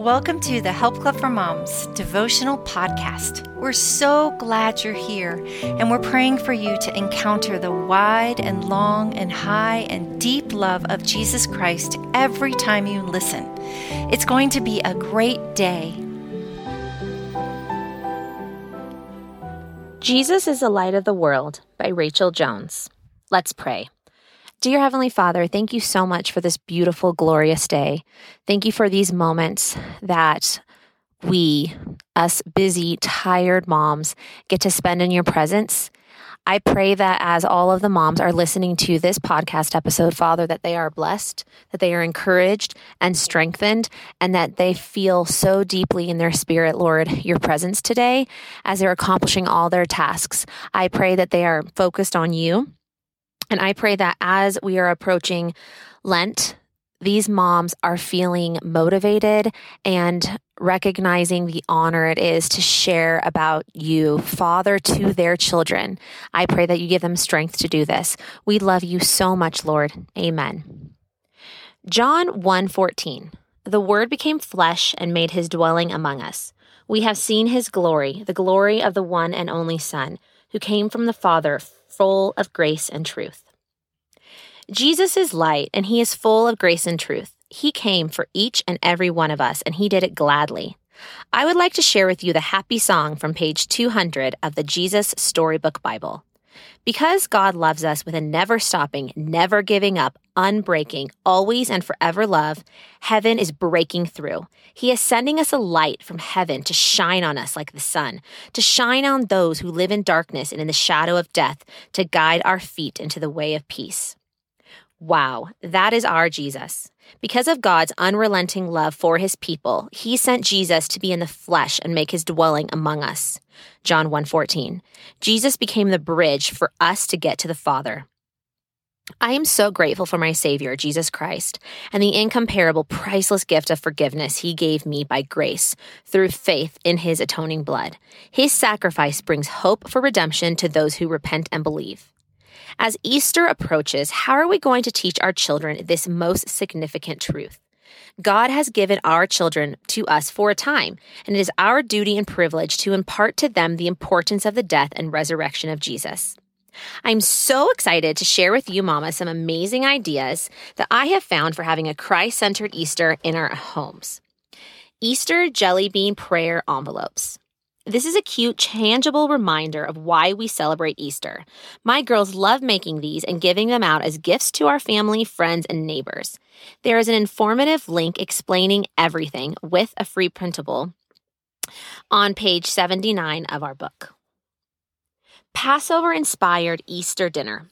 Welcome to the Help Club for Moms devotional podcast. We're so glad you're here, and we're praying for you to encounter the wide and long and high and deep love of Jesus Christ every time you listen. It's going to be a great day. Jesus is the Light of the World by Rachel Jones. Let's pray. Dear Heavenly Father, thank you so much for this beautiful, glorious day. Thank you for these moments that we, us busy, tired moms, get to spend in your presence. I pray that as all of the moms are listening to this podcast episode, Father, that they are blessed, that they are encouraged and strengthened, and that they feel so deeply in their spirit, Lord, your presence today as they're accomplishing all their tasks. I pray that they are focused on you and I pray that as we are approaching Lent, these moms are feeling motivated and recognizing the honor it is to share about you, Father, to their children. I pray that you give them strength to do this. We love you so much, Lord. Amen. John 1:14. The word became flesh and made his dwelling among us. We have seen his glory, the glory of the one and only Son, who came from the Father full of grace and truth. Jesus is light, and he is full of grace and truth. He came for each and every one of us, and he did it gladly. I would like to share with you the happy song from page 200 of the Jesus Storybook Bible. Because God loves us with a never stopping, never giving up, unbreaking, always and forever love, heaven is breaking through. He is sending us a light from heaven to shine on us like the sun, to shine on those who live in darkness and in the shadow of death, to guide our feet into the way of peace. Wow, that is our Jesus. Because of God's unrelenting love for his people, he sent Jesus to be in the flesh and make his dwelling among us. John 1:14. Jesus became the bridge for us to get to the Father. I am so grateful for my Savior, Jesus Christ, and the incomparable, priceless gift of forgiveness He gave me by grace through faith in His atoning blood. His sacrifice brings hope for redemption to those who repent and believe. As Easter approaches, how are we going to teach our children this most significant truth? God has given our children to us for a time, and it is our duty and privilege to impart to them the importance of the death and resurrection of Jesus. I'm so excited to share with you, Mama, some amazing ideas that I have found for having a Christ centered Easter in our homes. Easter jelly bean prayer envelopes. This is a cute, tangible reminder of why we celebrate Easter. My girls love making these and giving them out as gifts to our family, friends, and neighbors. There is an informative link explaining everything with a free printable on page 79 of our book. Passover inspired Easter dinner.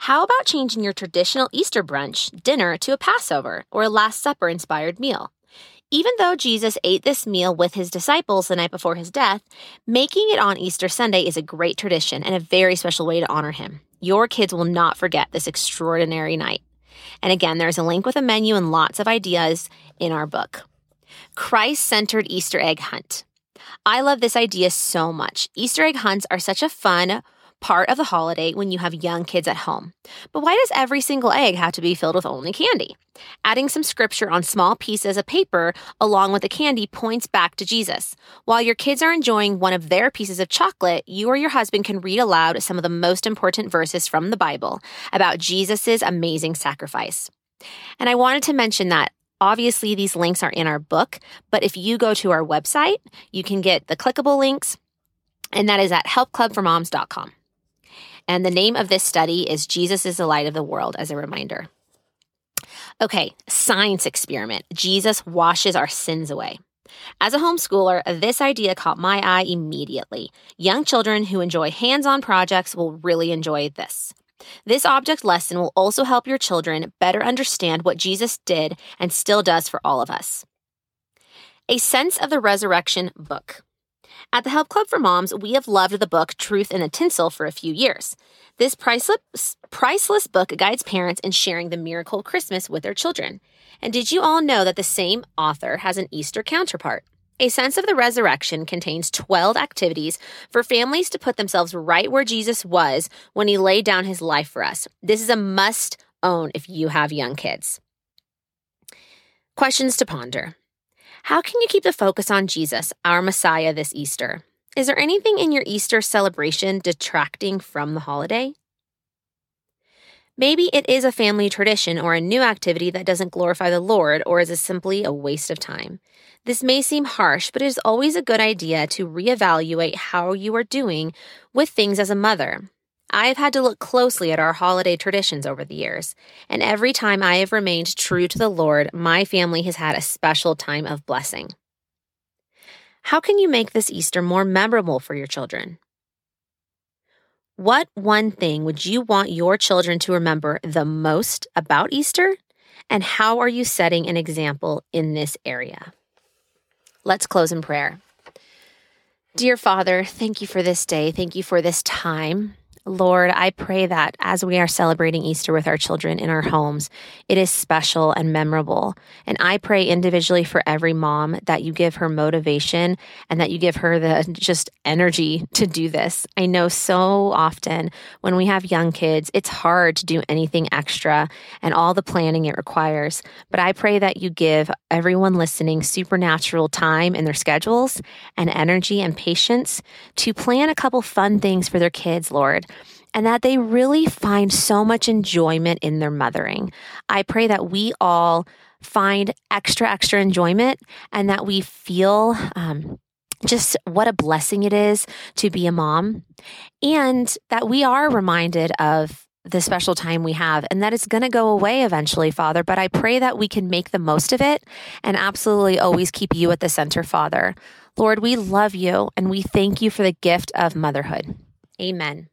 How about changing your traditional Easter brunch dinner to a Passover or a Last Supper inspired meal? Even though Jesus ate this meal with his disciples the night before his death, making it on Easter Sunday is a great tradition and a very special way to honor him. Your kids will not forget this extraordinary night. And again, there's a link with a menu and lots of ideas in our book. Christ centered Easter egg hunt. I love this idea so much. Easter egg hunts are such a fun, part of the holiday when you have young kids at home. But why does every single egg have to be filled with only candy? Adding some scripture on small pieces of paper along with the candy points back to Jesus. While your kids are enjoying one of their pieces of chocolate, you or your husband can read aloud some of the most important verses from the Bible about Jesus' amazing sacrifice. And I wanted to mention that Obviously, these links are in our book, but if you go to our website, you can get the clickable links, and that is at helpclubformoms.com. And the name of this study is Jesus is the Light of the World, as a reminder. Okay, science experiment. Jesus washes our sins away. As a homeschooler, this idea caught my eye immediately. Young children who enjoy hands on projects will really enjoy this. This object lesson will also help your children better understand what Jesus did and still does for all of us. A Sense of the Resurrection book. At the Help Club for Moms, we have loved the book Truth in a Tinsel for a few years. This priceless, priceless book guides parents in sharing the miracle of Christmas with their children. And did you all know that the same author has an Easter counterpart? A Sense of the Resurrection contains 12 activities for families to put themselves right where Jesus was when he laid down his life for us. This is a must own if you have young kids. Questions to ponder. How can you keep the focus on Jesus, our Messiah, this Easter? Is there anything in your Easter celebration detracting from the holiday? Maybe it is a family tradition or a new activity that doesn't glorify the Lord or is simply a waste of time. This may seem harsh, but it is always a good idea to reevaluate how you are doing with things as a mother. I have had to look closely at our holiday traditions over the years, and every time I have remained true to the Lord, my family has had a special time of blessing. How can you make this Easter more memorable for your children? What one thing would you want your children to remember the most about Easter? And how are you setting an example in this area? Let's close in prayer. Dear Father, thank you for this day. Thank you for this time. Lord, I pray that as we are celebrating Easter with our children in our homes, it is special and memorable. And I pray individually for every mom that you give her motivation and that you give her the just energy to do this. I know so often when we have young kids, it's hard to do anything extra and all the planning it requires. But I pray that you give everyone listening supernatural time in their schedules and energy and patience to plan a couple fun things for their kids, Lord and that they really find so much enjoyment in their mothering. I pray that we all find extra, extra enjoyment and that we feel um, just what a blessing it is to be a mom and that we are reminded of the special time we have and that it's going to go away eventually, Father. But I pray that we can make the most of it and absolutely always keep you at the center, Father. Lord, we love you and we thank you for the gift of motherhood. Amen.